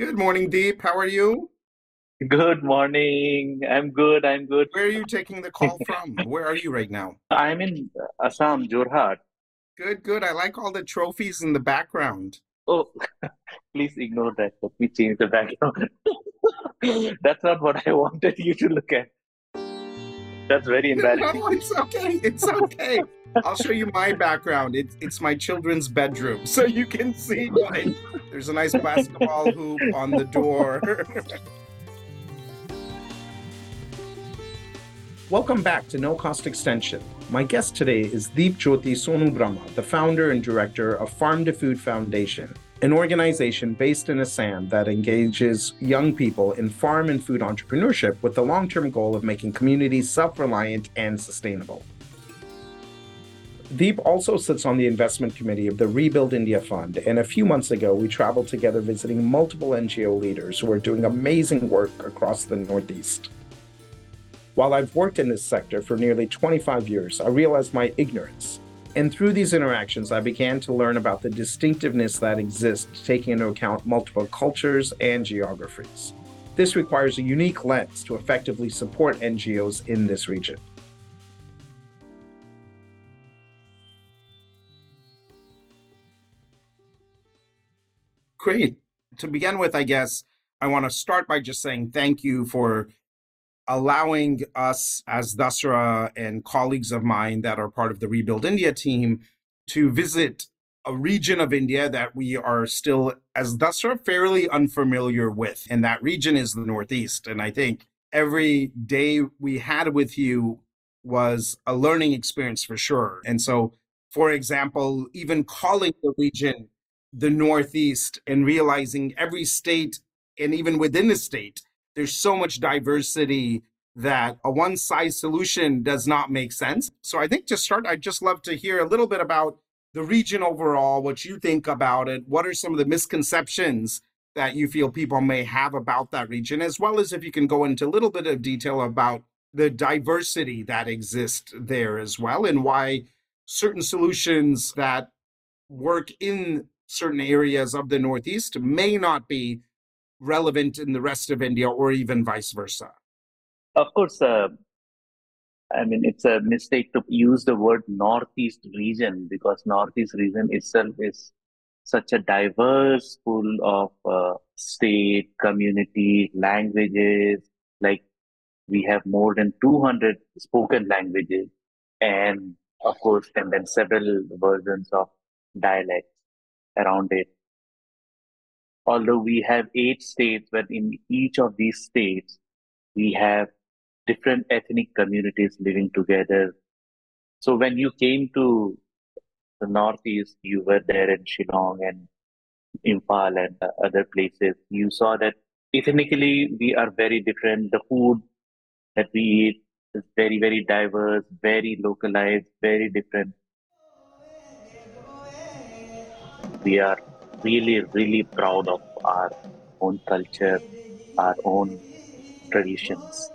Good morning, Deep. How are you? Good morning. I'm good. I'm good. Where are you taking the call from? Where are you right now? I'm in Assam, Jorhat. Good, good. I like all the trophies in the background. Oh, please ignore that. Let me change the background. That's not what I wanted you to look at. That's very embarrassing. No, it's okay. It's okay. I'll show you my background. It's it's my children's bedroom, so you can see mine. There's a nice basketball hoop on the door. Welcome back to No Cost Extension. My guest today is Deep Jyoti Sonu Brahma, the founder and director of Farm2Food Foundation, an organization based in Assam that engages young people in farm and food entrepreneurship with the long term goal of making communities self reliant and sustainable. Deep also sits on the investment committee of the Rebuild India Fund, and a few months ago, we traveled together visiting multiple NGO leaders who are doing amazing work across the Northeast. While I've worked in this sector for nearly 25 years, I realized my ignorance. And through these interactions, I began to learn about the distinctiveness that exists, taking into account multiple cultures and geographies. This requires a unique lens to effectively support NGOs in this region. Great. To begin with, I guess I want to start by just saying thank you for allowing us as Dasra and colleagues of mine that are part of the Rebuild India team to visit a region of India that we are still, as Dasra, fairly unfamiliar with. And that region is the Northeast. And I think every day we had with you was a learning experience for sure. And so, for example, even calling the region the Northeast and realizing every state, and even within the state, there's so much diversity that a one size solution does not make sense. So I think to start, I'd just love to hear a little bit about the region overall, what you think about it. What are some of the misconceptions that you feel people may have about that region, as well as if you can go into a little bit of detail about the diversity that exists there as well, and why certain solutions that work in certain areas of the Northeast may not be relevant in the rest of India or even vice versa. Of course, uh, I mean, it's a mistake to use the word Northeast region because Northeast region itself is such a diverse pool of uh, state, community, languages. Like we have more than 200 spoken languages and of course, and then several versions of dialects around it. Although we have eight states, but in each of these states, we have different ethnic communities living together. So when you came to the Northeast, you were there in Shillong and Imphal and other places. You saw that ethnically we are very different. The food that we eat is very, very diverse, very localized, very different. We are really, really proud of our own culture, our own traditions,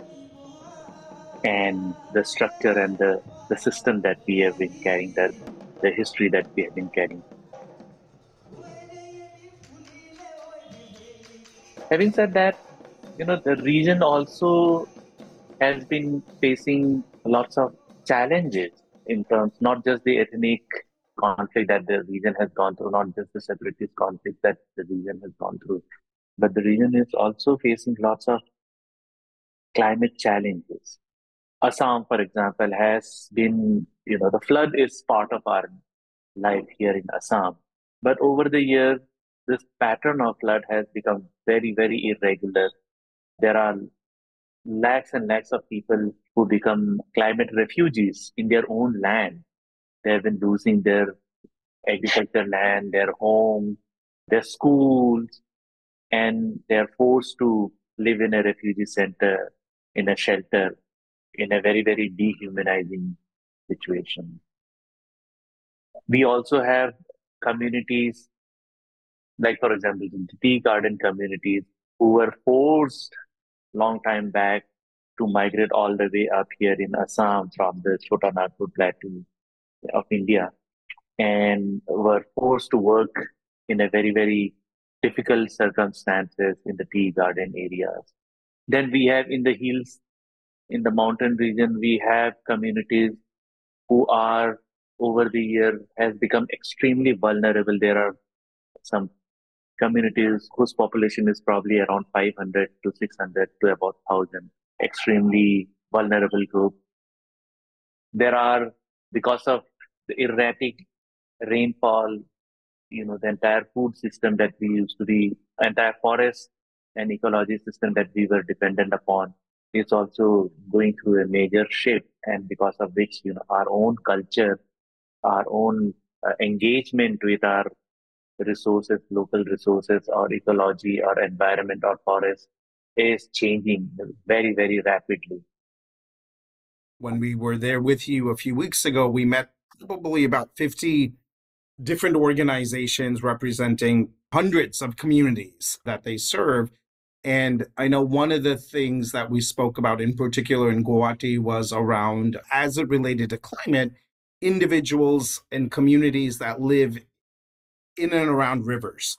and the structure and the, the system that we have been carrying, the, the history that we have been carrying. Having said that, you know, the region also has been facing lots of challenges in terms not just the ethnic conflict that the region has gone through, not just the separatist conflict that the region has gone through, but the region is also facing lots of climate challenges. Assam, for example, has been, you know, the flood is part of our life here in Assam. But over the years, this pattern of flood has become very, very irregular. There are lakhs and lakhs of people who become climate refugees in their own land they have been losing their agriculture land, their home, their schools, and they're forced to live in a refugee center, in a shelter, in a very, very dehumanizing situation. We also have communities, like for example, the tea garden communities, who were forced long time back to migrate all the way up here in Assam from the Chotanagpur plateau of India and were forced to work in a very, very difficult circumstances in the tea garden areas. Then we have in the hills, in the mountain region, we have communities who are over the year has become extremely vulnerable. There are some communities whose population is probably around 500 to 600 to about 1000 extremely vulnerable group there are because of the erratic rainfall you know the entire food system that we used to be entire forest and ecology system that we were dependent upon is also going through a major shift and because of which you know our own culture our own uh, engagement with our resources, local resources or ecology or environment or forest is changing very, very rapidly. When we were there with you a few weeks ago, we met probably about 50 different organizations representing hundreds of communities that they serve. And I know one of the things that we spoke about in particular in Guwahati was around, as it related to climate, individuals and communities that live in and around rivers.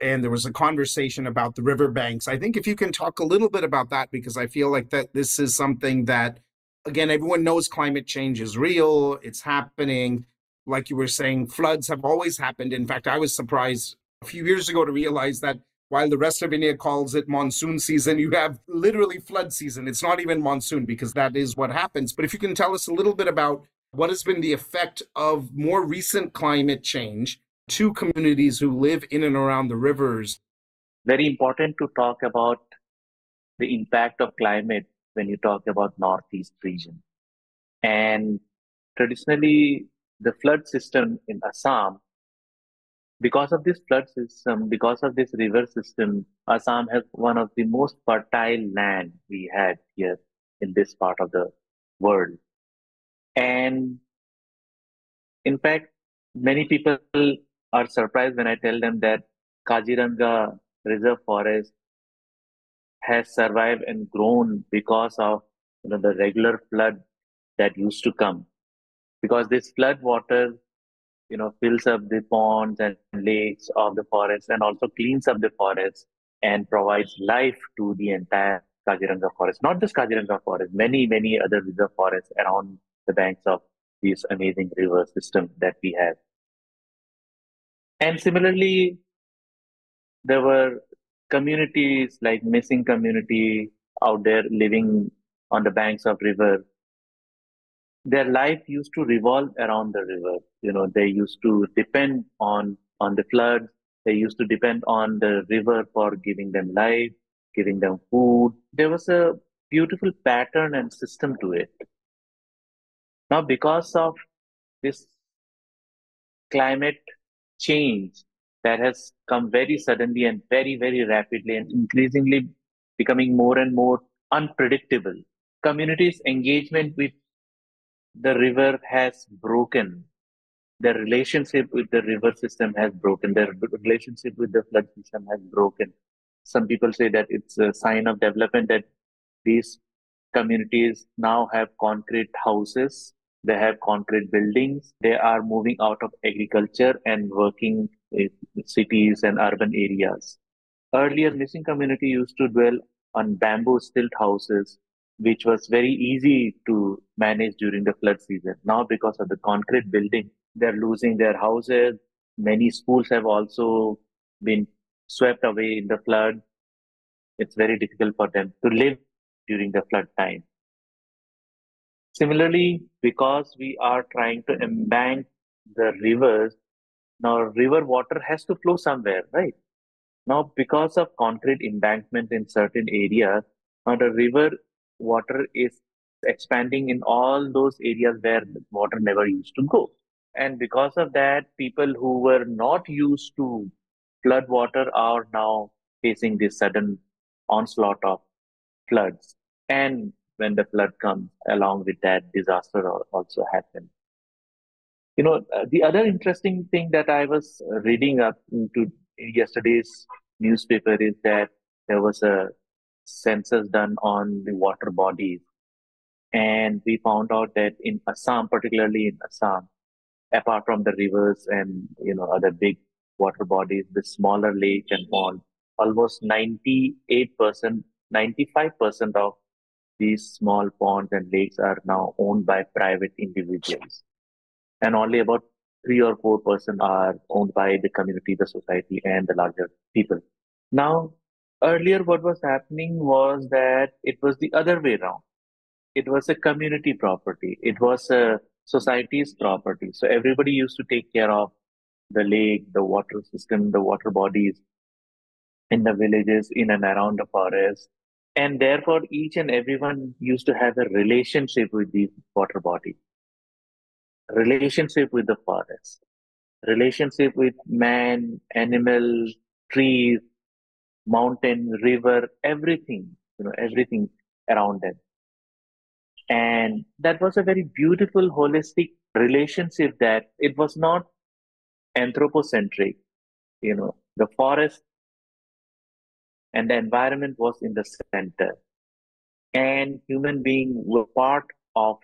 And there was a conversation about the riverbanks. I think if you can talk a little bit about that, because I feel like that this is something that, again, everyone knows climate change is real, it's happening. Like you were saying, floods have always happened. In fact, I was surprised a few years ago to realize that while the rest of India calls it monsoon season, you have literally flood season. It's not even monsoon because that is what happens. But if you can tell us a little bit about what has been the effect of more recent climate change to communities who live in and around the rivers. Very important to talk about the impact of climate when you talk about Northeast region. And traditionally, the flood system in Assam, because of this flood system, because of this river system, Assam has one of the most fertile land we had here in this part of the world. And in fact, many people are surprised when I tell them that Kaziranga Reserve Forest has survived and grown because of you know, the regular flood that used to come. Because this flood water, you know, fills up the ponds and lakes of the forest and also cleans up the forest and provides life to the entire Kaziranga forest. Not just Kaziranga forest, many, many other reserve forests around the banks of this amazing river system that we have. And similarly, there were communities like Mising community out there living on the banks of river. Their life used to revolve around the river. You know, they used to depend on on the floods. They used to depend on the river for giving them life, giving them food. There was a beautiful pattern and system to it. Now, because of this climate change that has come very suddenly and very, very rapidly and increasingly becoming more and more unpredictable, communities' engagement with the river has broken. Their relationship with the river system has broken. Their relationship with the flood system has broken. Some people say that it's a sign of development that these communities now have concrete houses they have concrete buildings. They are moving out of agriculture and working in cities and urban areas. Earlier, Mising community used to dwell on bamboo stilt houses, which was very easy to manage during the flood season. Now, because of the concrete building, they're losing their houses. Many schools have also been swept away in the flood. It's very difficult for them to live during the flood time. Similarly, because we are trying to embank the rivers, now river water has to flow somewhere, right? Now, because of concrete embankment in certain areas, now the river water is expanding in all those areas where water never used to go. And because of that, people who were not used to flood water are now facing this sudden onslaught of floods. And when the flood comes along with that disaster also happen you know uh, the other interesting thing that i was reading up into yesterday's newspaper is that there was a census done on the water bodies and we found out that in assam particularly in assam apart from the rivers and you know other big water bodies, the smaller lakes and ponds. Almost 98%, 95% of these small ponds and lakes are now owned by private individuals. And only about 3 or 4% are owned by the community, the society, and the larger people. Now, earlier, what was happening was that it was the other way around. It was a community property, it was a society's property. So everybody used to take care of the lake, the water system, the water bodies in the villages, in and around the forest. And therefore, each and everyone used to have a relationship with the water body relationship with the forest, relationship with man, animal, trees, mountain, river, everything, you know, everything around them. And that was a very beautiful, holistic relationship that it was not anthropocentric. You know, the forest and the environment was in the center. And human beings were part of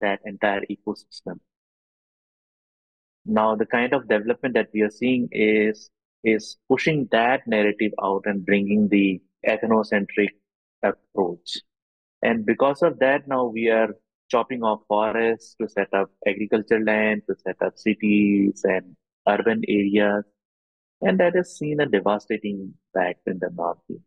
that entire ecosystem. Now, the kind of development that we are seeing is is pushing that narrative out and bringing the ethnocentric approach. And because of that, now we are chopping off forests to set up agricultural land, to set up cities and urban areas. And that has seen a devastating impact in the Northeast.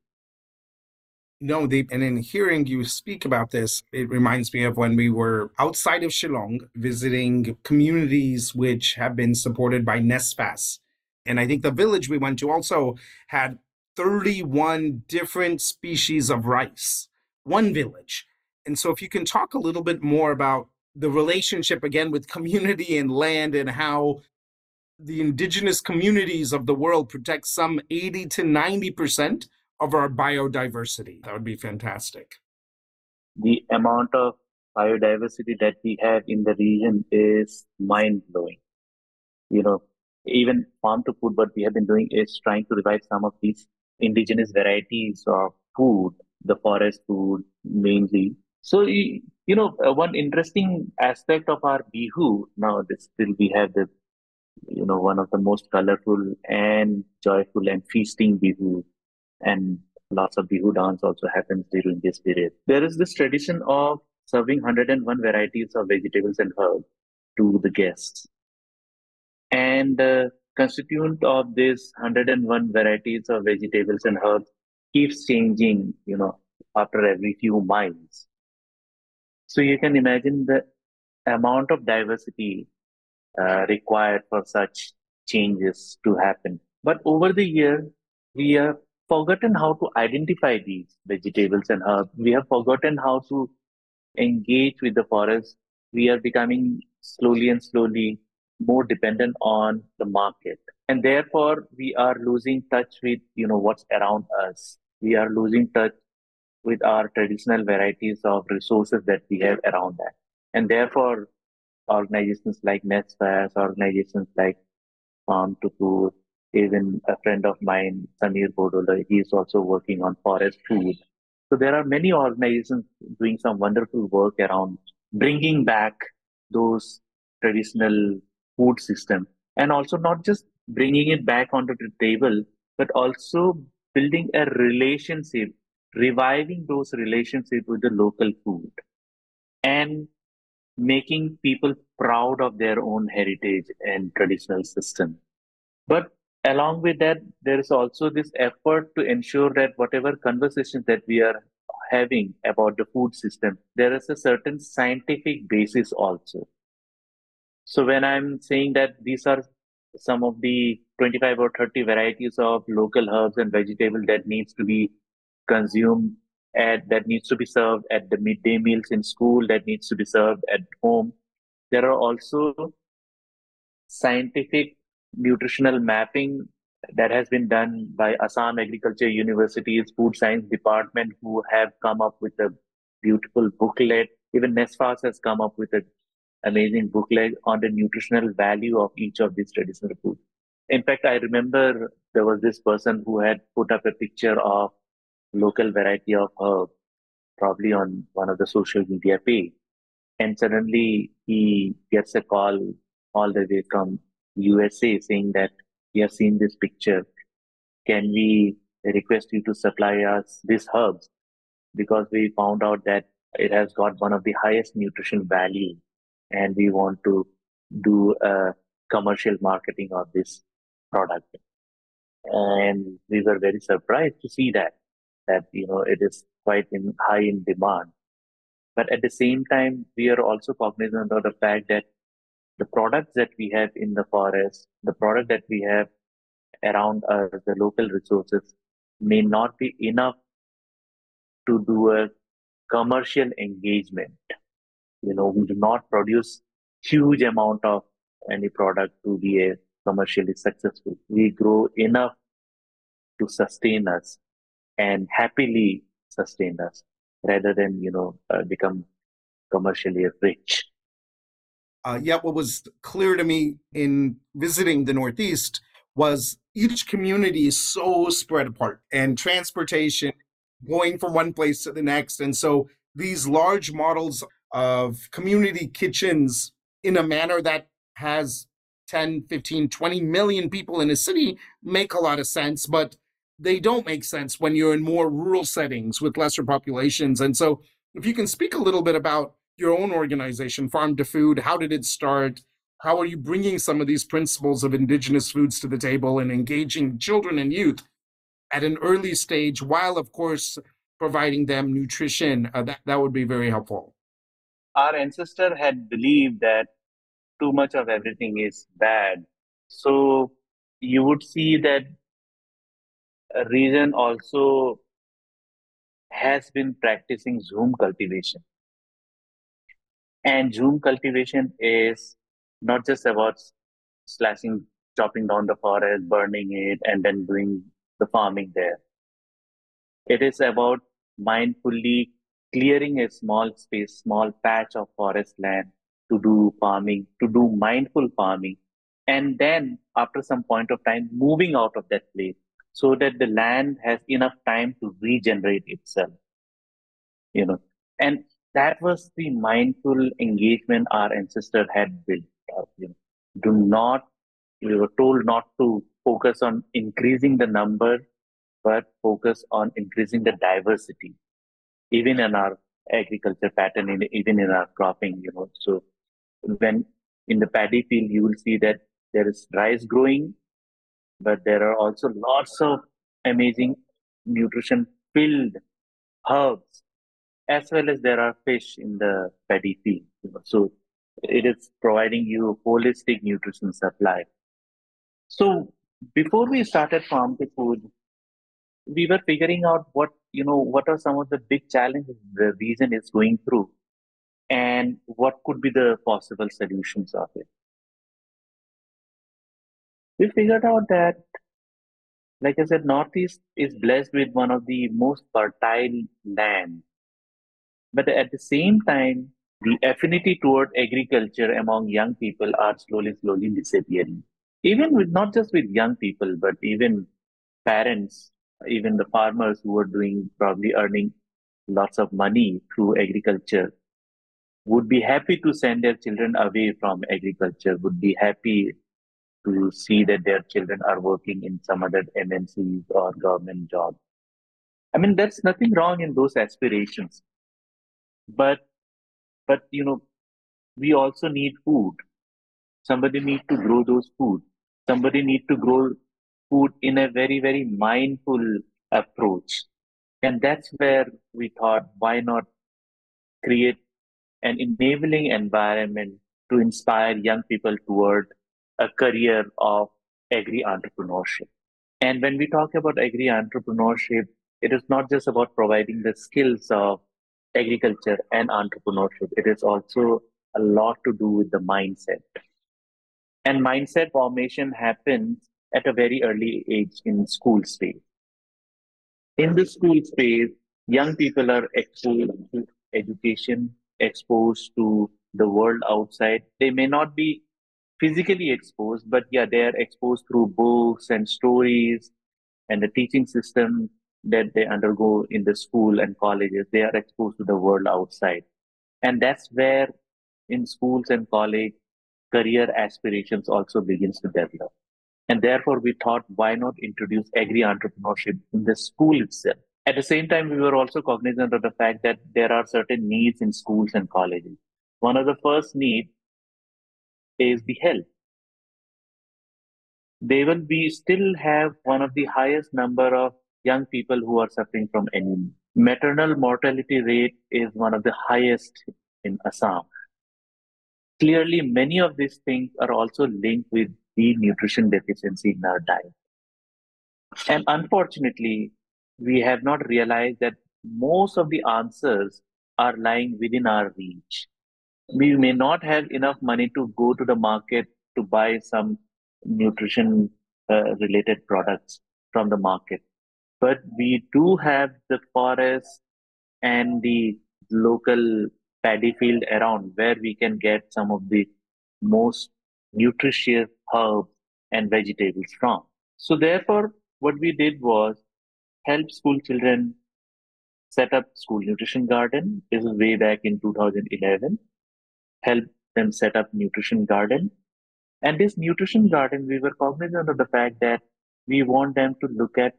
No, they, and in hearing you speak about this, it reminds me of when we were outside of Shillong visiting communities which have been supported by NESFAS. And I think the village we went to also had 31 different species of rice one village. And so, if you can talk a little bit more about the relationship again with community and land and how the indigenous communities of the world protect some 80 to 90% of our biodiversity, that would be fantastic. The amount of biodiversity that we have in the region is mind blowing. You know, even Farm2Food, what we have been doing is trying to revive some of these indigenous varieties of food the forest food mainly. So, you know, uh, one interesting aspect of our Bihu, now this still we have the, you know, one of the most colorful and joyful and feasting Bihu and lots of Bihu dance also happens during this period. There is this tradition of serving 101 varieties of vegetables and herbs to the guests. And the constituent of these 101 varieties of vegetables and herbs keeps changing, you know, after every few miles. So you can imagine the amount of diversity uh, required for such changes to happen. But over the year, we have forgotten how to identify these vegetables and herbs. We have forgotten how to engage with the forest. We are becoming slowly and slowly more dependent on the market. And therefore, we are losing touch with, you know, what's around us we are losing touch with our traditional varieties of resources that we have around that. And therefore, organizations like NESFAS, organizations like Farm2Food, even a friend of mine, Samir Bodola, he is also working on forest food. So there are many organizations doing some wonderful work around bringing back those traditional food system. And also not just bringing it back onto the table, but also building a relationship, reviving those relationships with the local food, and making people proud of their own heritage and traditional system. But along with that, there is also this effort to ensure that whatever conversations that we are having about the food system, there is a certain scientific basis also. So when I'm saying that these are some of the 25 or 30 varieties of local herbs and vegetables that needs to be consumed at that needs to be served at the midday meals in school that needs to be served at home there are also scientific nutritional mapping that has been done by assam agriculture university's food science department who have come up with a beautiful booklet even NESFAS has come up with a amazing booklet on the nutritional value of each of these traditional foods. In fact, I remember there was this person who had put up a picture of local variety of herb, probably on one of the social media page. And suddenly he gets a call all the way from USA saying that we have seen this picture. Can we request you to supply us these herbs? Because we found out that it has got one of the highest nutrition value and we want to do a commercial marketing of this product. And we were very surprised to see that, that, you know, it is quite in high in demand. But at the same time, we are also cognizant of the fact that the products that we have in the forest, the product that we have around us, the local resources may not be enough to do a commercial engagement. You know, we do not produce huge amount of any product to be a commercially successful. We grow enough to sustain us and happily sustain us rather than, you know, uh, become commercially rich. Uh, yet what was clear to me in visiting the Northeast was each community is so spread apart and transportation going from one place to the next. And so these large models of community kitchens in a manner that has 10, 15, 20 million people in a city make a lot of sense, but they don't make sense when you're in more rural settings with lesser populations. And so if you can speak a little bit about your own organization, Farm2Food, how did it start? How are you bringing some of these principles of indigenous foods to the table and engaging children and youth at an early stage, while of course providing them nutrition? Uh, that that would be very helpful. Our ancestor had believed that too much of everything is bad, so you would see that region also has been practicing Jhum cultivation. And Jhum cultivation is not just about slashing, chopping down the forest, burning it, and then doing the farming there. It is about mindfully clearing a small space, small patch of forest land to do farming, to do mindful farming, and then after some point of time, moving out of that place so that the land has enough time to regenerate itself. You know, and that was the mindful engagement our ancestor had built you know, do not, we were told not to focus on increasing the number, but focus on increasing the diversity, even in our agriculture pattern, in, even in our cropping, you know. So when in the paddy field, you will see that there is rice growing, but there are also lots of amazing nutrition filled herbs, as well as there are fish in the paddy field. So it is providing you a holistic nutrition supply. So before we started Farm2Food, we were figuring out what you know what are some of the big challenges the region is going through, and what could be the possible solutions of it. We figured out that, like I said, Northeast is blessed with one of the most fertile land, but at the same time, the affinity toward agriculture among young people are slowly, slowly disappearing. Even with not just with young people, but even parents, even the farmers who are doing probably earning lots of money through agriculture would be happy to send their children away from agriculture, would be happy to see that their children are working in some other MNCs or government jobs. I mean, there's nothing wrong in those aspirations. But but you know we also need food somebody need to grow those food somebody need to grow food in a very very mindful approach and that's where we thought why not create an enabling environment to inspire young people toward a career of agri entrepreneurship and when we talk about agri entrepreneurship it is not just about providing the skills of agriculture and entrepreneurship. It is also a lot to do with the mindset. And mindset formation happens at a very early age in school space. In the school space, young people are exposed to education, exposed to the world outside. They may not be physically exposed, but yeah, they are exposed through books and stories and the teaching system that they undergo in the school and colleges, they are exposed to the world outside. And that's where in schools and college, career aspirations also begins to develop. And therefore, we thought, why not introduce agri entrepreneurship in the school itself? At the same time, we were also cognizant of the fact that there are certain needs in schools and colleges. One of the first needs is the health. They will be still have one of the highest number of young people who are suffering from anemia. Maternal mortality rate is one of the highest in Assam. Clearly, many of these things are also linked with the nutrition deficiency in our diet. And unfortunately, we have not realized that most of the answers are lying within our reach. We may not have enough money to go to the market to buy some nutrition uh, related products from the market. But we do have the forest and the local paddy field around where we can get some of the most nutritious herbs and vegetables from. So therefore, what we did was help school children set up school nutrition garden. This is way back in 2011. Help them set up nutrition garden. And this nutrition garden, we were cognizant of the fact that we want them to look at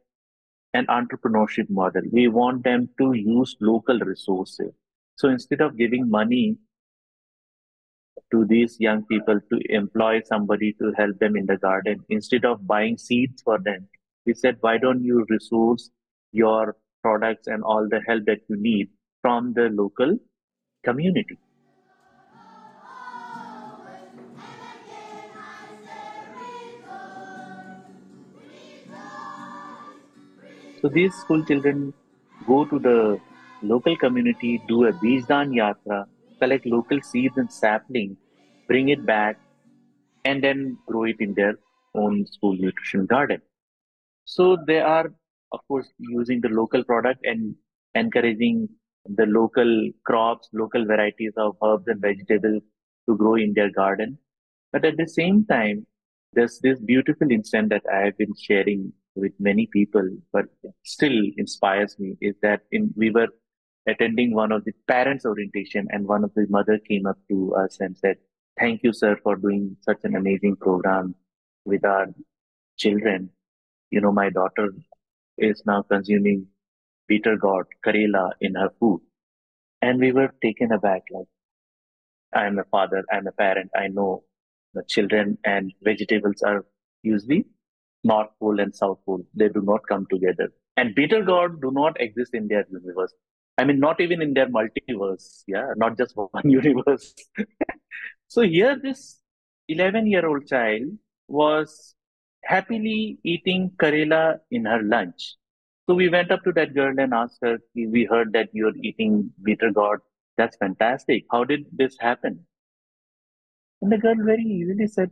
an entrepreneurship model. We want them to use local resources. So instead of giving money to these young people to employ somebody to help them in the garden, instead of buying seeds for them, we said, why don't you resource your products and all the help that you need from the local community? So these school children go to the local community, do a Bijdan Yatra, collect local seeds and saplings, bring it back, and then grow it in their own school nutrition garden. So they are, of course, using the local product and encouraging the local crops, local varieties of herbs and vegetables to grow in their garden. But at the same time, there's this beautiful incident that I have been sharing with many people, but still inspires me is that in we were attending one of the parents orientation and one of the mother came up to us and said, thank you, sir, for doing such an amazing program with our children you know, my daughter is now consuming bitter gourd, Karela in her food. And we were taken aback, like, I'm a father, I'm a parent, I know the children and vegetables are usually North Pole and South Pole. They do not come together. And bitter gourd do not exist in their universe. I mean, not even in their multiverse. Yeah, not just one universe. so here, this 11 year old child was happily eating Karela in her lunch. So we went up to that girl and asked her, We heard that you're eating bitter gourd. That's fantastic. How did this happen? And the girl very easily said,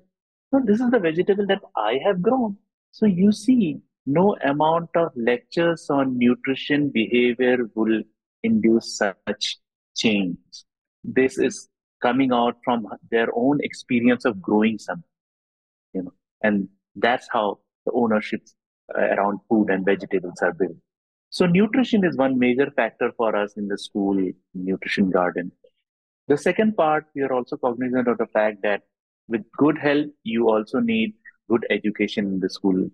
No, this is the vegetable that I have grown. So you see, no amount of lectures on nutrition behavior will induce such change. This is coming out from their own experience of growing something, you know, and that's how the ownership uh, around food and vegetables are built. So nutrition is one major factor for us in the school nutrition garden. The second part, we are also cognizant of the fact that with good health, you also need good education in the school.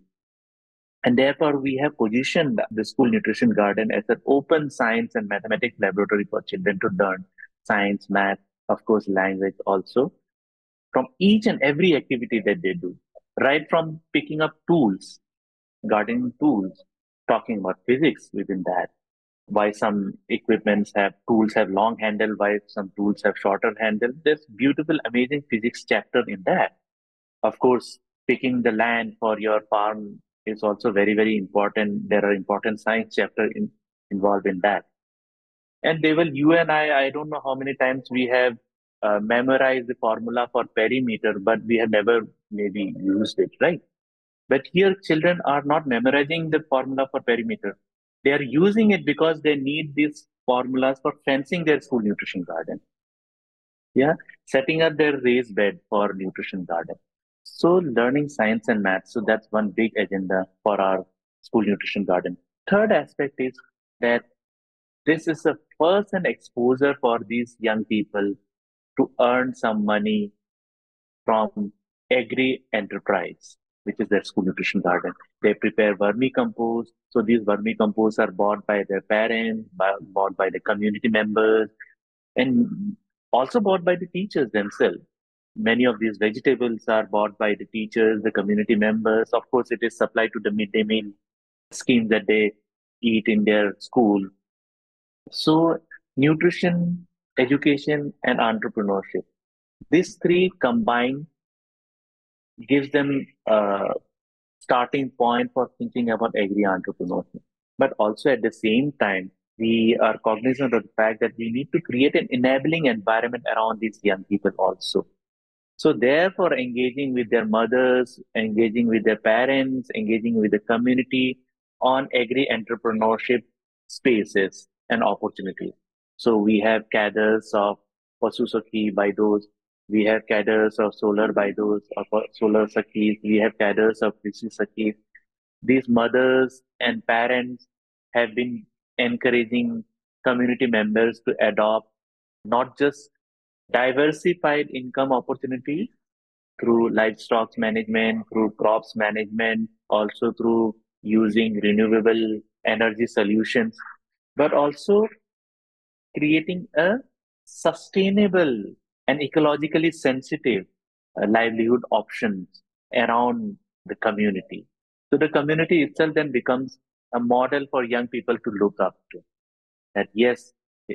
And therefore, we have positioned the school nutrition garden as an open science and mathematics laboratory for children to learn science, math, of course, language also from each and every activity that they do right from picking up tools, gardening tools, talking about physics within that, why some equipments have tools have long handle, why some tools have shorter handle. There's beautiful, amazing physics chapter in that. Of course, picking the land for your farm is also very, very important. There are important science chapter in, involved in that. And they will, you and I, I don't know how many times we have uh, memorized the formula for perimeter, but we have never maybe used it, right? But here, children are not memorizing the formula for perimeter. They are using it because they need these formulas for fencing their school nutrition garden. Yeah, setting up their raised bed for nutrition garden. So learning science and math. So that's one big agenda for our school nutrition garden. Third aspect is that this is a first and exposure for these young people to earn some money from agri enterprise. which is their school nutrition garden. They prepare vermicompost. So these vermicomposts are bought by their parents, bought by the community members, and also bought by the teachers themselves. Many of these vegetables are bought by the teachers, the community members. Of course, it is supplied to the midday meal scheme that they eat in their school. So, nutrition, education, and entrepreneurship. These three combined gives them a starting point for thinking about agri entrepreneurship. But also at the same time, we are cognizant of the fact that we need to create an enabling environment around these young people also. So therefore, engaging with their mothers, engaging with their parents, engaging with the community on agri entrepreneurship spaces and opportunities. So we have cadres of Pasu Sakhi by those we have cadres of solar by those of solar Sakhis. We have cadres of Krishi Sakhis. These mothers and parents have been encouraging community members to adopt not just diversified income opportunities through livestock management, through crops management, also through using renewable energy solutions, but also creating a sustainable and ecologically sensitive uh, livelihood options around the community. So the community itself then becomes a model for young people to look up to. That yes,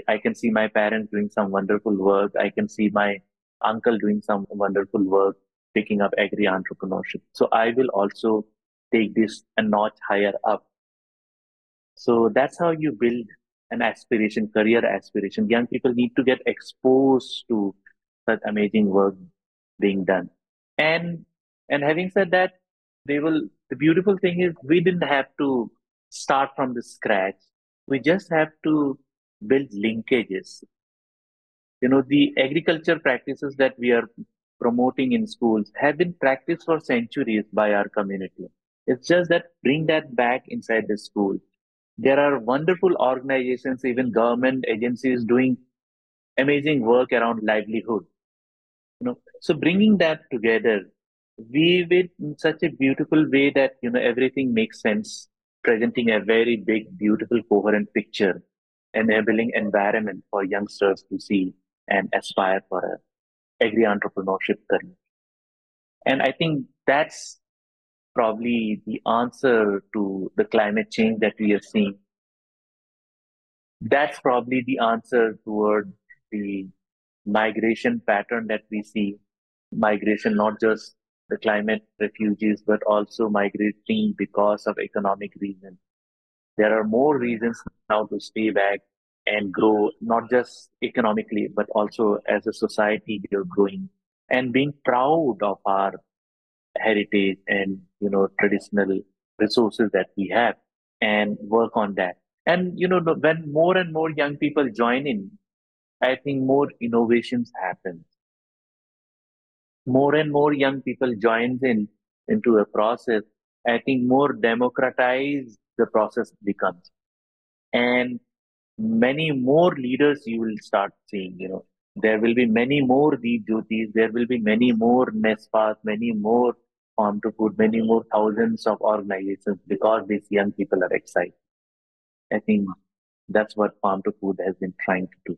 I can see my parents doing some wonderful work. I can see my uncle doing some wonderful work, picking up agri entrepreneurship. So I will also take this a notch higher up. So that's how you build an aspiration, career aspiration. Young people need to get exposed to such amazing work being done. And and having said that, they will the beautiful thing is we didn't have to start from the scratch. We just have to build linkages. You know, the agriculture practices that we are promoting in schools have been practiced for centuries by our community. It's just that bring that back inside the school. There are wonderful organizations, even government agencies doing amazing work around livelihood you know so bringing that together weave it in such a beautiful way that you know everything makes sense presenting a very big beautiful coherent picture enabling environment for youngsters to see and aspire for a agri entrepreneurship career. And i think that's probably the answer to the climate change that we are seeing. That's probably the answer toward the migration pattern that we see. Migration not just the climate refugees but also migrating because of economic reasons there are more reasons now to stay back and grow not just economically but also as a society we are growing and being proud of our heritage and you know traditional resources that we have and work on that and you know when more and more young people join in I think more innovations happen. More and more young people joins in into a process. I think more democratized the process becomes, and many more leaders you will start seeing. You know, there will be many more Deep Jyotis. There will be many more NESFAS, many more Farm2Food, many more thousands of organizations because these young people are excited. I think that's what Farm2Food has been trying to do.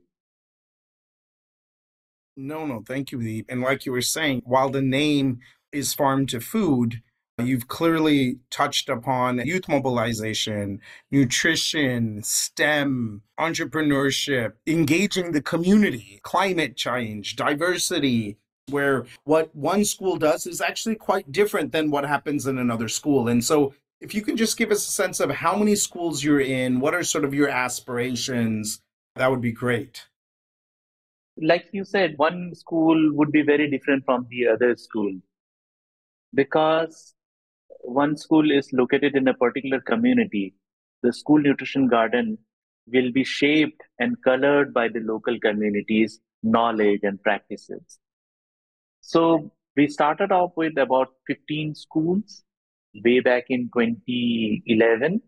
No, no, thank you, Deep. And like you were saying, while the name is Farm2Food, you've clearly touched upon youth mobilization, nutrition, STEM, entrepreneurship, engaging the community, climate change, diversity, where what one school does is actually quite different than what happens in another school. And so if you can just give us a sense of how many schools you're in, what are sort of your aspirations, that would be great like you said, one school would be very different from the other school because one school is located in a particular community. The school nutrition garden will be shaped and colored by the local community's knowledge and practices. So we started off with about 15 schools way back in 2011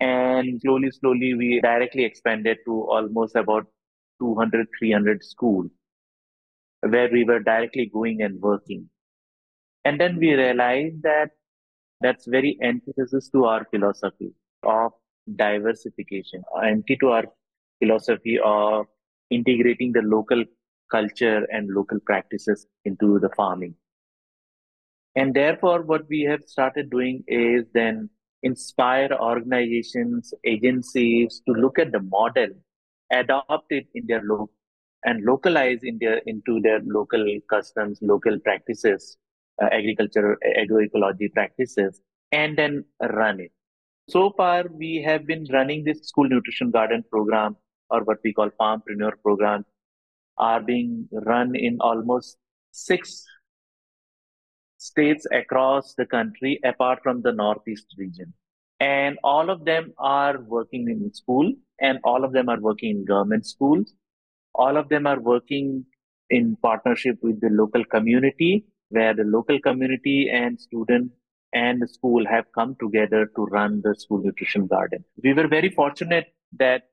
and slowly slowly we directly expanded to almost about 200, 300 schools where we were directly going and working. And then we realized that that's very antithesis to our philosophy of diversification, anti to our philosophy of integrating the local culture and local practices into the farming. And therefore, what we have started doing is then inspire organizations, agencies to look at the model, adopt it in their local and localize in their, into their local customs, local practices, uh, agriculture, agroecology practices, and then run it. So far, we have been running this school nutrition garden program or what we call farmpreneur program are being run in almost six states across the country apart from the northeast region and all of them are working in school and all of them are working in government schools all of them are working in partnership with the local community where the local community and student and the school have come together to run the school nutrition garden we were very fortunate that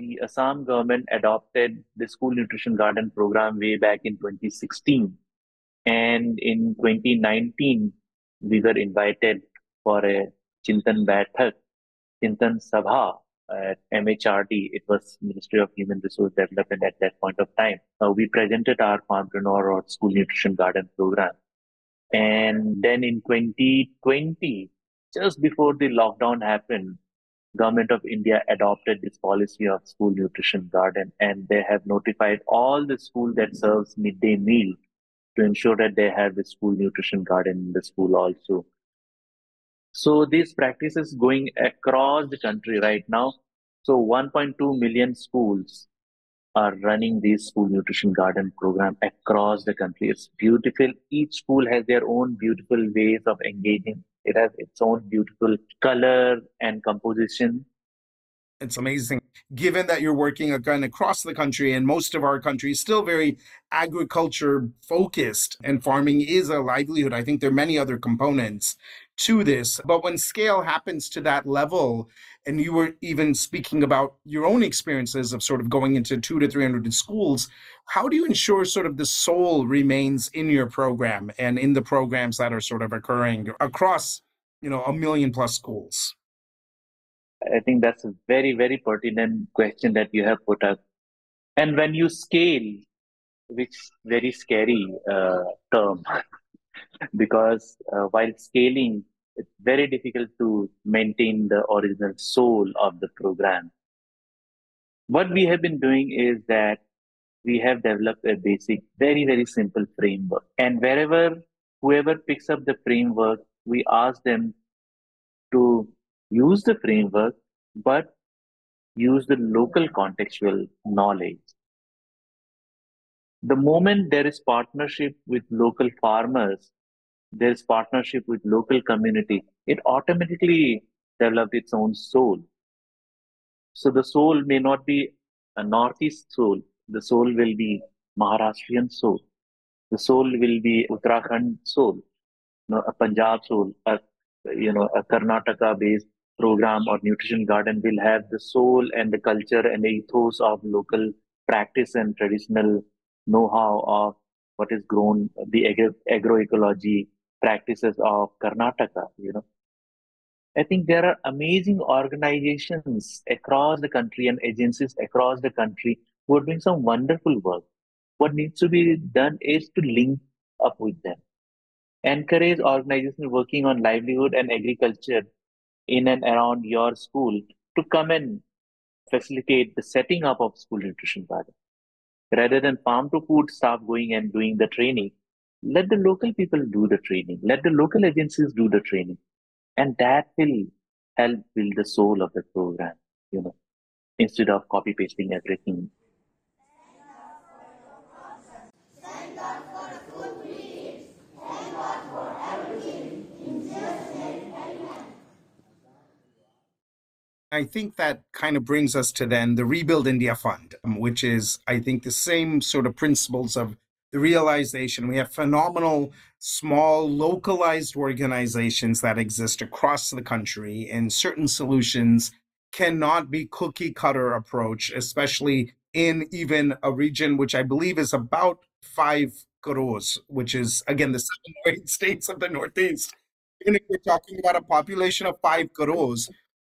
the Assam government adopted the school nutrition garden program way back in 2016. And in 2019, we were invited for a Chintan Baithak, Chintan Sabha at MHRD. It was Ministry of Human Resource Development at that point of time. Uh, we presented our farmpreneur or school nutrition garden program. And then in 2020, just before the lockdown happened, government of India adopted this policy of school nutrition garden and they have notified all the school that serves midday meal to ensure that they have the school nutrition garden in the school also. So these practices going across the country right now. So 1.2 million schools are running this school nutrition garden program across the country. It's beautiful. Each school has their own beautiful ways of engaging it has its own beautiful color and composition. It's amazing. Given that you're working again across the country and most of our country is still very agriculture focused and farming is a livelihood. I think there are many other components to this. But when scale happens to that level, and you were even speaking about your own experiences of sort of going into two to 300 schools, how do you ensure sort of the soul remains in your program and in the programs that are sort of occurring across, you know, a million plus schools? I think that's a very, very pertinent question that you have put up. And when you scale, which very scary uh, term, because uh, while scaling, it's very difficult to maintain the original soul of the program. What we have been doing is that we have developed a basic, very, very simple framework. And wherever, whoever picks up the framework, we ask them to use the framework, but use the local contextual knowledge. The moment there is partnership with local farmers, there is partnership with local community, it automatically develops its own soul. So the soul may not be a northeast soul, the soul will be Maharashtrian soul. The soul will be Uttarakhand soul, you know, a Punjab soul, a, you know, a Karnataka based program or nutrition garden will have the soul and the culture and the ethos of local practice and traditional know-how of what is grown, the agro- agroecology practices of Karnataka, you know. I think there are amazing organizations across the country and agencies across the country who are doing some wonderful work. What needs to be done is to link up with them. Encourage organizations working on livelihood and agriculture in and around your school to come and facilitate the setting up of school nutrition garden. Rather than Farm2Food staff going and doing the training, let the local people do the training. Let the local agencies do the training. And that will help build the soul of the program, you know, instead of copy pasting everything I think that kind of brings us to then the Rebuild India Fund, which is, I think, the same sort of principles of the realization. We have phenomenal, small, localized organizations that exist across the country, and certain solutions cannot be cookie cutter approach, especially in even a region which I believe is about five crores, which is again the seven or eight states of the Northeast. Even if we're talking about a population of five crores,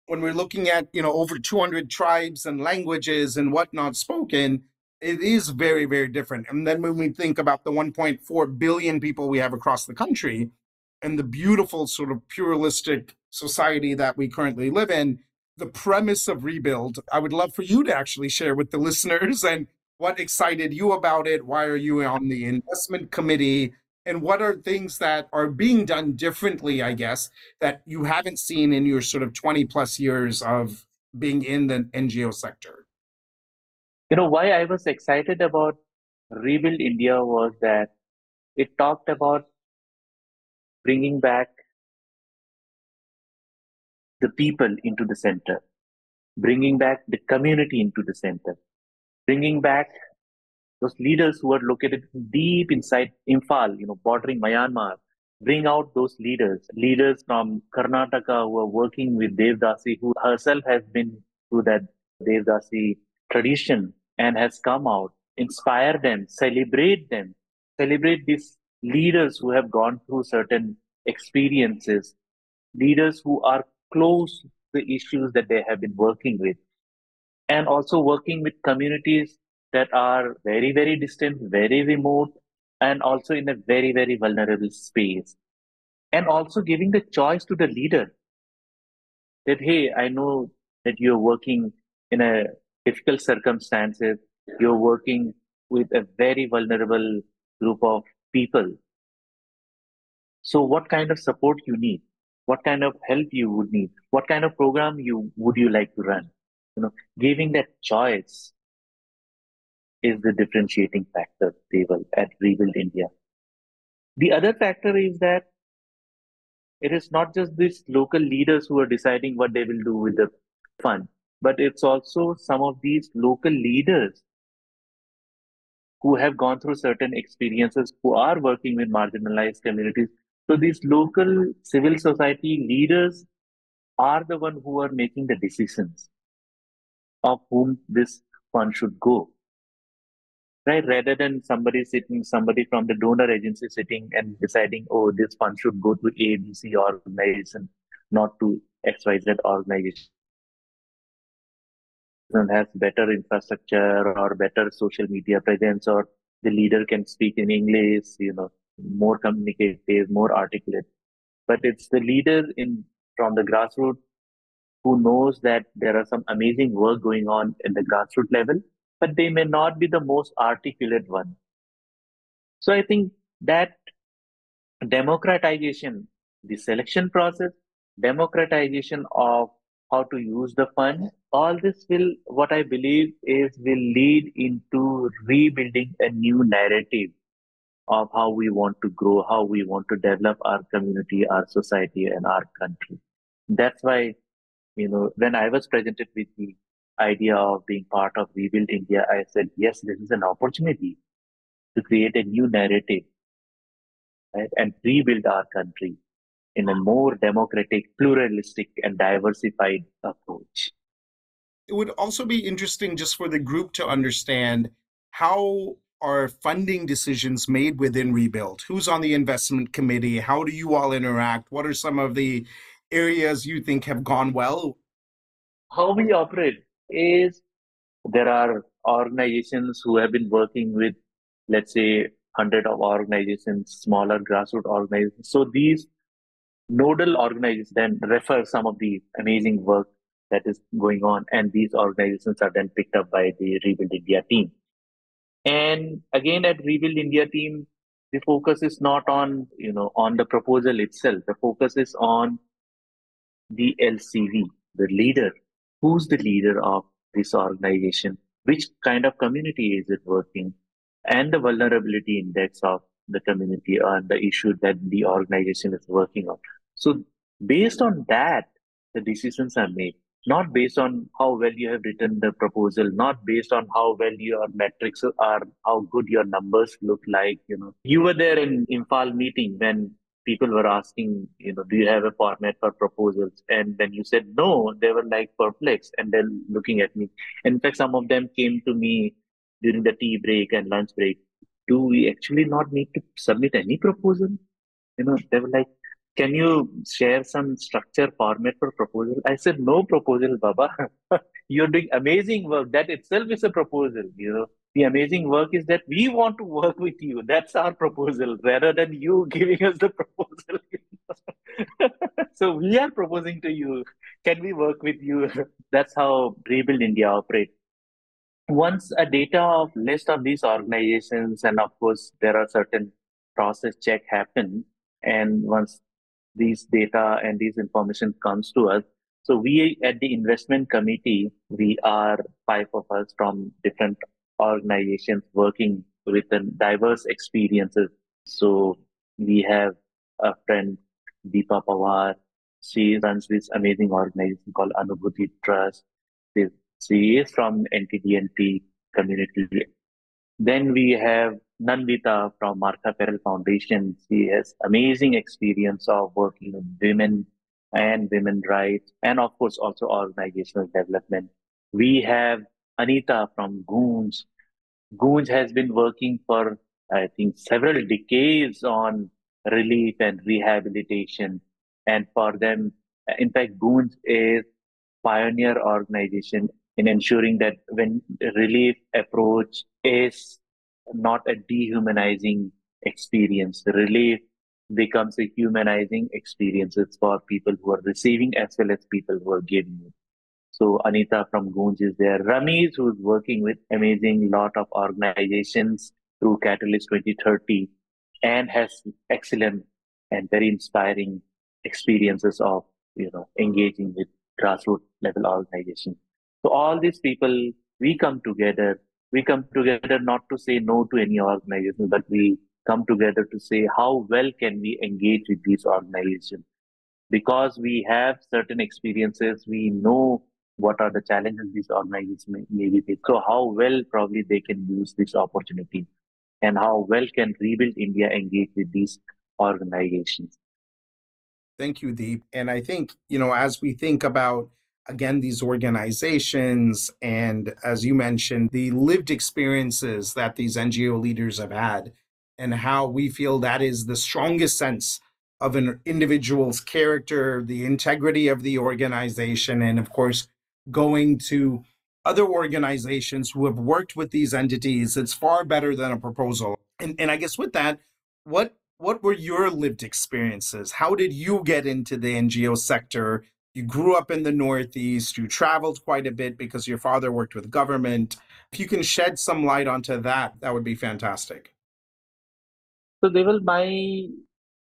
when we're looking at you know over 200 tribes and languages and whatnot spoken, it is very very different. And then when we think about the 1.4 billion people we have across the country, and the beautiful sort of pluralistic society that we currently live in, the premise of Rebuild, I would love for you to actually share with the listeners and what excited you about it? Why are you on the investment committee? And what are things that are being done differently, I guess, that you haven't seen in your sort of 20 plus years of being in the NGO sector? You know, why I was excited about Rebuild India was that it talked about bringing back the people into the center, bringing back the community into the center, bringing back those leaders who are located deep inside Imphal, you know, bordering Myanmar, bring out those leaders, leaders from Karnataka who are working with Devdasi, who herself has been through that Devdasi tradition and has come out, inspire them, celebrate them, celebrate these leaders who have gone through certain experiences, leaders who are close to the issues that they have been working with, and also working with communities that are very, very distant, very remote, and also in a very, very vulnerable space. And also giving the choice to the leader that, hey, I know that you're working in a difficult circumstances, you're working with a very vulnerable group of people so what kind of support you need? What kind of help you would need? What kind of program you would you like to run? You know, giving that choice is the differentiating factor, Deval, at Rebuild India. The other factor is that it is not just these local leaders who are deciding what they will do with the fund, but it's also some of these local leaders who have gone through certain experiences, who are working with marginalized communities, so these local civil society leaders are the one who are making the decisions of whom this fund should go. Right? Rather than somebody sitting, somebody from the donor agency sitting and deciding, oh, this fund should go to ABC organization, not to XYZ organization has better infrastructure or better social media presence or the leader can speak in English, you know, more communicative, more articulate. But it's the leader in from the grassroots who knows that there are some amazing work going on at the grassroots level, but they may not be the most articulate one. So I think that democratization, the selection process, democratization of how to use the fund, all this will, what I believe is will lead into rebuilding a new narrative of how we want to grow, how we want to develop our community, our society, and our country. That's why, you know, when I was presented with the idea of being part of Rebuild India, I said, yes, this is an opportunity to create a new narrative right, and rebuild our country in a more democratic, pluralistic, and diversified approach. It would also be interesting just for the group to understand how are funding decisions made within Rebuild? Who's on the investment committee? How do you all interact? What are some of the areas you think have gone well? How we operate is there are organizations who have been working with, let's say, hundred of organizations, smaller grassroots organizations. So these nodal organizations then refer some of the amazing work that is going on, and these organizations are then picked up by the Rebuild India team. And again, at Rebuild India team, the focus is not on, you know, on the proposal itself. The focus is on the LCV, the leader. Who's the leader of this organization? Which kind of community is it working? And the vulnerability index of the community and the issue that the organization is working on. So based on that, the decisions are made not based on how well you have written the proposal, not based on how well your metrics are, how good your numbers look like. You know, you were there in Imphal meeting when people were asking, you know, do you have a format for proposals? And when you said no, they were like perplexed and then looking at me. In fact, some of them came to me during the tea break and lunch break do we actually not need to submit any proposal? You know, they were like, can you share some structure format for proposal? I said, no proposal, Baba. You're doing amazing work. That itself is a proposal, you know. The amazing work is that we want to work with you. That's our proposal, rather than you giving us the proposal. so we are proposing to you. Can we work with you? That's how Rebuild India operates once a data of list of these organizations and of course there are certain process check happen and once these data and these information comes to us. So we at the investment committee we are five of us from different organizations working with diverse experiences. So we have a friend deepa pawar. She runs this amazing organization called anubhuti trust. She is from NTDNT community. Then we have Nandita from Martha Farrell Foundation. She has amazing experience of working with women and women rights, and of course also organizational development. We have Anita from Goonj. Goonj has been working for I think several decades on relief and rehabilitation, and for them, in fact, Goonj is pioneer organization in ensuring that when relief approach is not a dehumanizing experience, relief becomes a humanizing experience for people who are receiving as well as people who are giving it. So Anita from Goonj is there. Ramesh, who's working with amazing lot of organizations through Catalyst 2030 and has excellent and very inspiring experiences of, you know, engaging with grassroots level organizations. So all these people, we come together. We come together not to say no to any organization, but we come together to say how well can we engage with these organizations. Because we have certain experiences, we know what are the challenges these organizations may, may be facing. So how well probably they can use this opportunity and how well can Rebuild India engage with these organizations. Thank you, Deep. And I think, you know, as we think about again, these organizations and, as you mentioned, the lived experiences that these NGO leaders have had, and how we feel that is the strongest sense of an individual's character, the integrity of the organization, and of course, going to other organizations who have worked with these entities, it's far better than a proposal. And, and I guess with that, what what were your lived experiences? How did you get into the NGO sector you grew up in the Northeast, you traveled quite a bit because your father worked with government. If you can shed some light onto that, that would be fantastic. So, Deval, my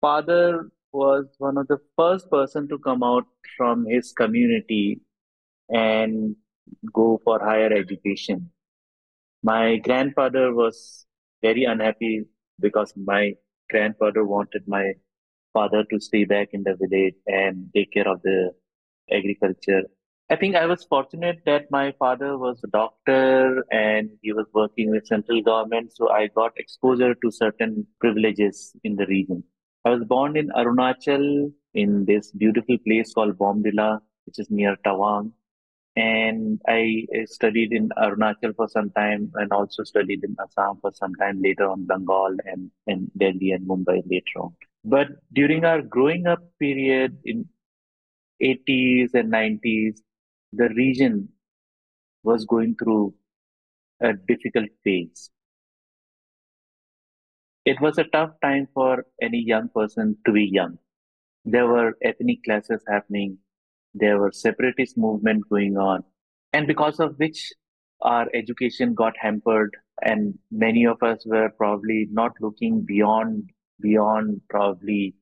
father was one of the first person to come out from his community and go for higher education. My grandfather was very unhappy because my grandfather wanted my father to stay back in the village and take care of the agriculture. I think I was fortunate that my father was a doctor and he was working with central government, so I got exposure to certain privileges in the region. I was born in Arunachal in this beautiful place called Bomdila, which is near Tawang. And I studied in Arunachal for some time and also studied in Assam for some time later on Bengal and, and Delhi and Mumbai later on. But during our growing up period in 80s and 90s, the region was going through a difficult phase. It was a tough time for any young person to be young. There were ethnic clashes happening. There were separatist movement going on. And because of which our education got hampered and many of us were probably not looking beyond, beyond probably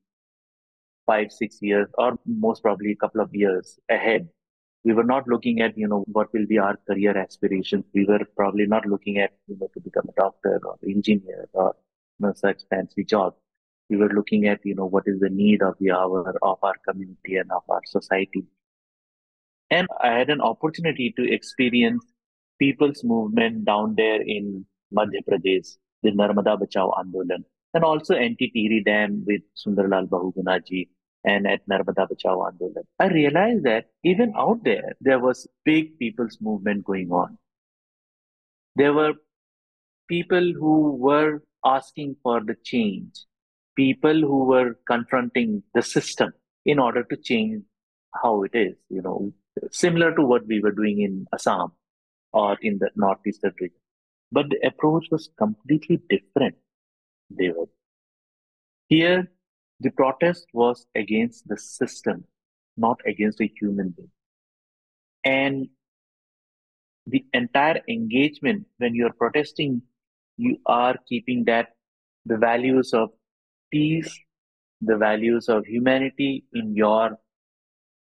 five, six years, or most probably a couple of years ahead. We were not looking at, you know, what will be our career aspirations. We were probably not looking at, you know, to become a doctor or engineer or you know, such fancy jobs. We were looking at, you know, what is the need of the hour of our community and of our society. And I had an opportunity to experience people's movement down there in Madhya Pradesh, the Narmada Bachao Andolan, and also anti-Tehri Dam with Sundarlal Bahugunaji and at Narmada Bachao Andolan. I realized that even out there, there was big people's movement going on. There were people who were asking for the change, people who were confronting the system in order to change how it is, you know, similar to what we were doing in Assam or in the northeastern region. But the approach was completely different. They were here. The protest was against the system, not against a human being. And the entire engagement when you're protesting, you are keeping that the values of peace, the values of humanity in your,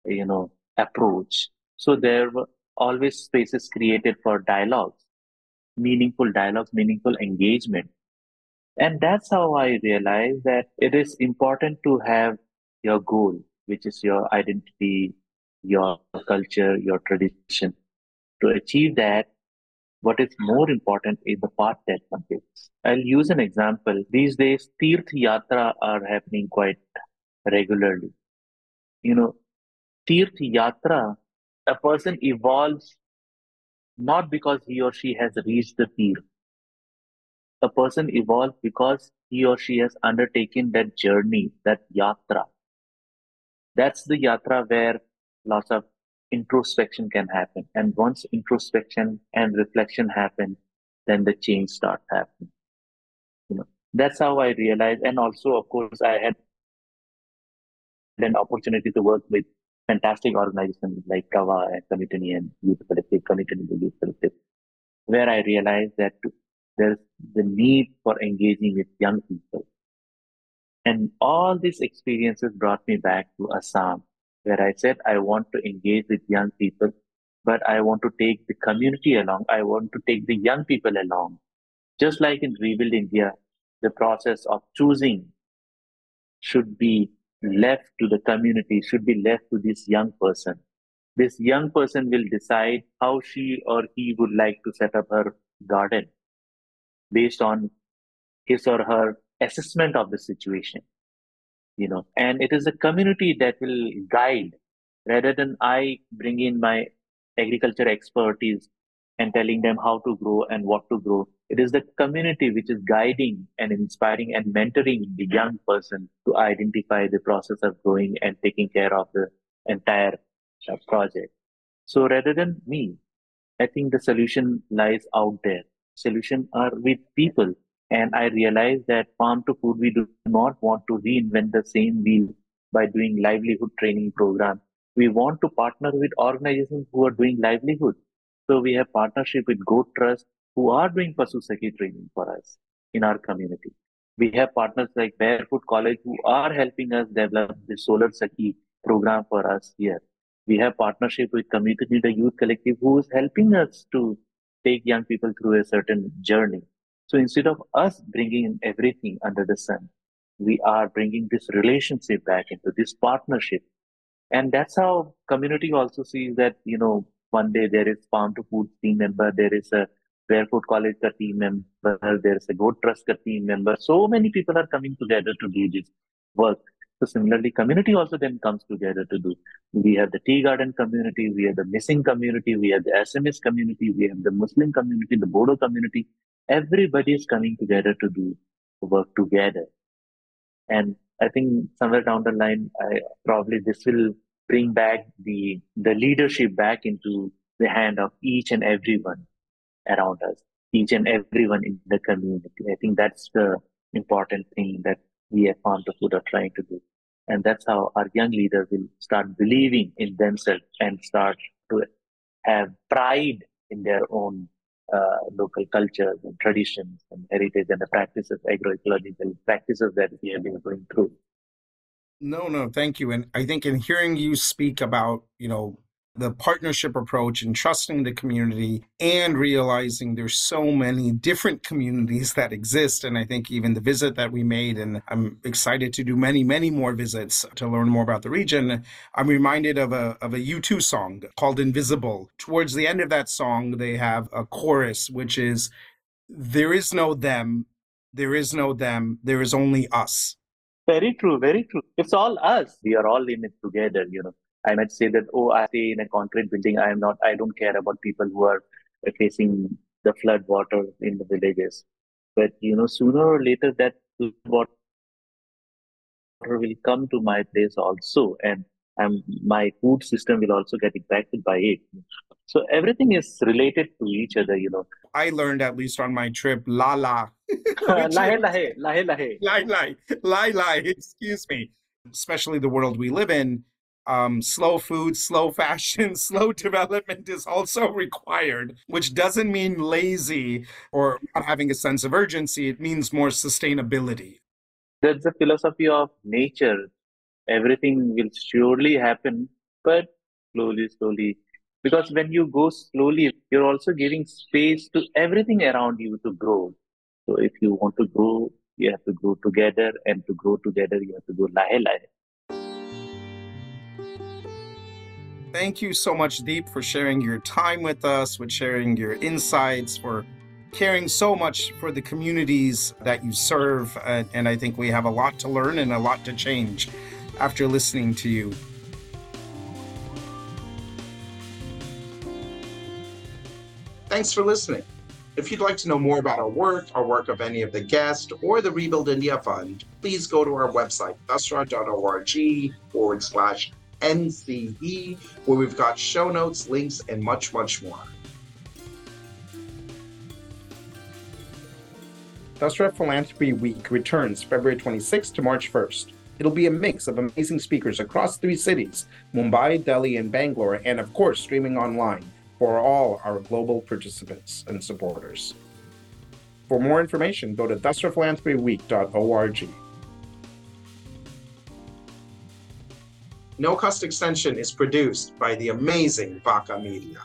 you know, approach. So there were always spaces created for dialogues, meaningful dialogues, meaningful engagement. And that's how I realized that it is important to have your goal, which is your identity, your culture, your tradition. To achieve that, what is more important is the path that one takes. I'll use an example. These days, Tirth Yatra are happening quite regularly. You know, Tirth Yatra, a person evolves not because he or she has reached the Tirth. A person evolves because he or she has undertaken that journey, that yatra. That's the yatra where lots of introspection can happen. And once introspection and reflection happen, then the change starts happening. You know, that's how I realized. And also, of course, I had an opportunity to work with fantastic organizations like Kava and Community and Youth Collective, Community and Youth Collective, where I realized that there's the need for engaging with young people. And all these experiences brought me back to Assam where I said I want to engage with young people, but I want to take the community along. I want to take the young people along. Just like in Rebuild India, the process of choosing should be left to the community, should be left to this young person. This young person will decide how she or he would like to set up her garden based on his or her assessment of the situation you know. And it is a community that will guide rather than i bring in my agriculture expertise and telling them how to grow and what to grow. It is the community which is guiding and inspiring and mentoring the young person to identify the process of growing and taking care of the entire uh, project. So rather than me i think the solution lies out there solution are with people and I realized that Farm2Food, we do not want to reinvent the same wheel by doing livelihood training program. We want to partner with organizations who are doing livelihood. So we have partnership with Goat Trust who are doing Pashu Sakhi training for us in our community. We have partners like Barefoot College who are helping us develop the Solar Sakhi program for us here. We have partnership with Community the Youth Collective who is helping us to take young people through a certain journey. So instead of us bringing everything under the sun, we are bringing this relationship back into this partnership. And that's how community also sees that, you know, one day there is Farm2Food team member, there is a barefoot college team member, there is a goat trust team member. So many people are coming together to do this work. So similarly, community also then comes together to do. We have the tea garden community, we have the Mising community, we have the SMS community, we have the Muslim community, the Bodo community, everybody is coming together to do work together. And I think somewhere down the line, I, probably this will bring back the the leadership back into the hand of each and everyone around us, each and everyone in the community. I think that's the important thing that we at Farm2Food are trying to do. And that's how our young leaders will start believing in themselves and start to have pride in their own uh, local cultures and traditions and heritage and the practices, agroecological practices that we have been going through. No, no, thank you. And I think in hearing you speak about, you know, the partnership approach and trusting the community and realizing there's so many different communities that exist. And I think even the visit that we made, and I'm excited to do many, many more visits to learn more about the region. I'm reminded of a, of a U2 song called Invisible. Towards the end of that song, they have a chorus, which is, There is no them, there is no them, there is only us. Very true, very true. It's all us. We are all in it together, you know. I might say that, oh, I stay in a concrete building. I am not, I don't care about people who are facing the flood water in the villages. But you know, sooner or later, that water will come to my place also, and and my food system will also get impacted by it. So everything is related to each other, you know. I learned at least on my trip, la la. lahe lahe, lahe lahe. Lai lai, lai lai, excuse me. Especially the world we live in, um, slow food, slow fashion, slow development is also required, which doesn't mean lazy or not having a sense of urgency. It means more sustainability. That's the philosophy of nature. Everything will surely happen, but slowly, slowly. Because when you go slowly, you're also giving space to everything around you to grow. So if you want to grow, you have to grow together, and to grow together, you have to go lahe lahe. Thank you so much, Deep, for sharing your time with us, with sharing your insights, for caring so much for the communities that you serve. Uh, and I think we have a lot to learn and a lot to change after listening to you. Thanks for listening. If you'd like to know more about our work, our work of any of the guests, or the Rebuild India Fund, please go to our website, dasra.org forward slash NCE, where we've got show notes, links, and much, much more. Dasra Philanthropy Week returns February 26th to March 1st. It'll be a mix of amazing speakers across three cities Mumbai, Delhi, and Bangalore, and of course, streaming online for all our global participants and supporters. For more information, go to dasraphilanthropyweek.org. No Cost Extension is produced by the amazing Vaca Media.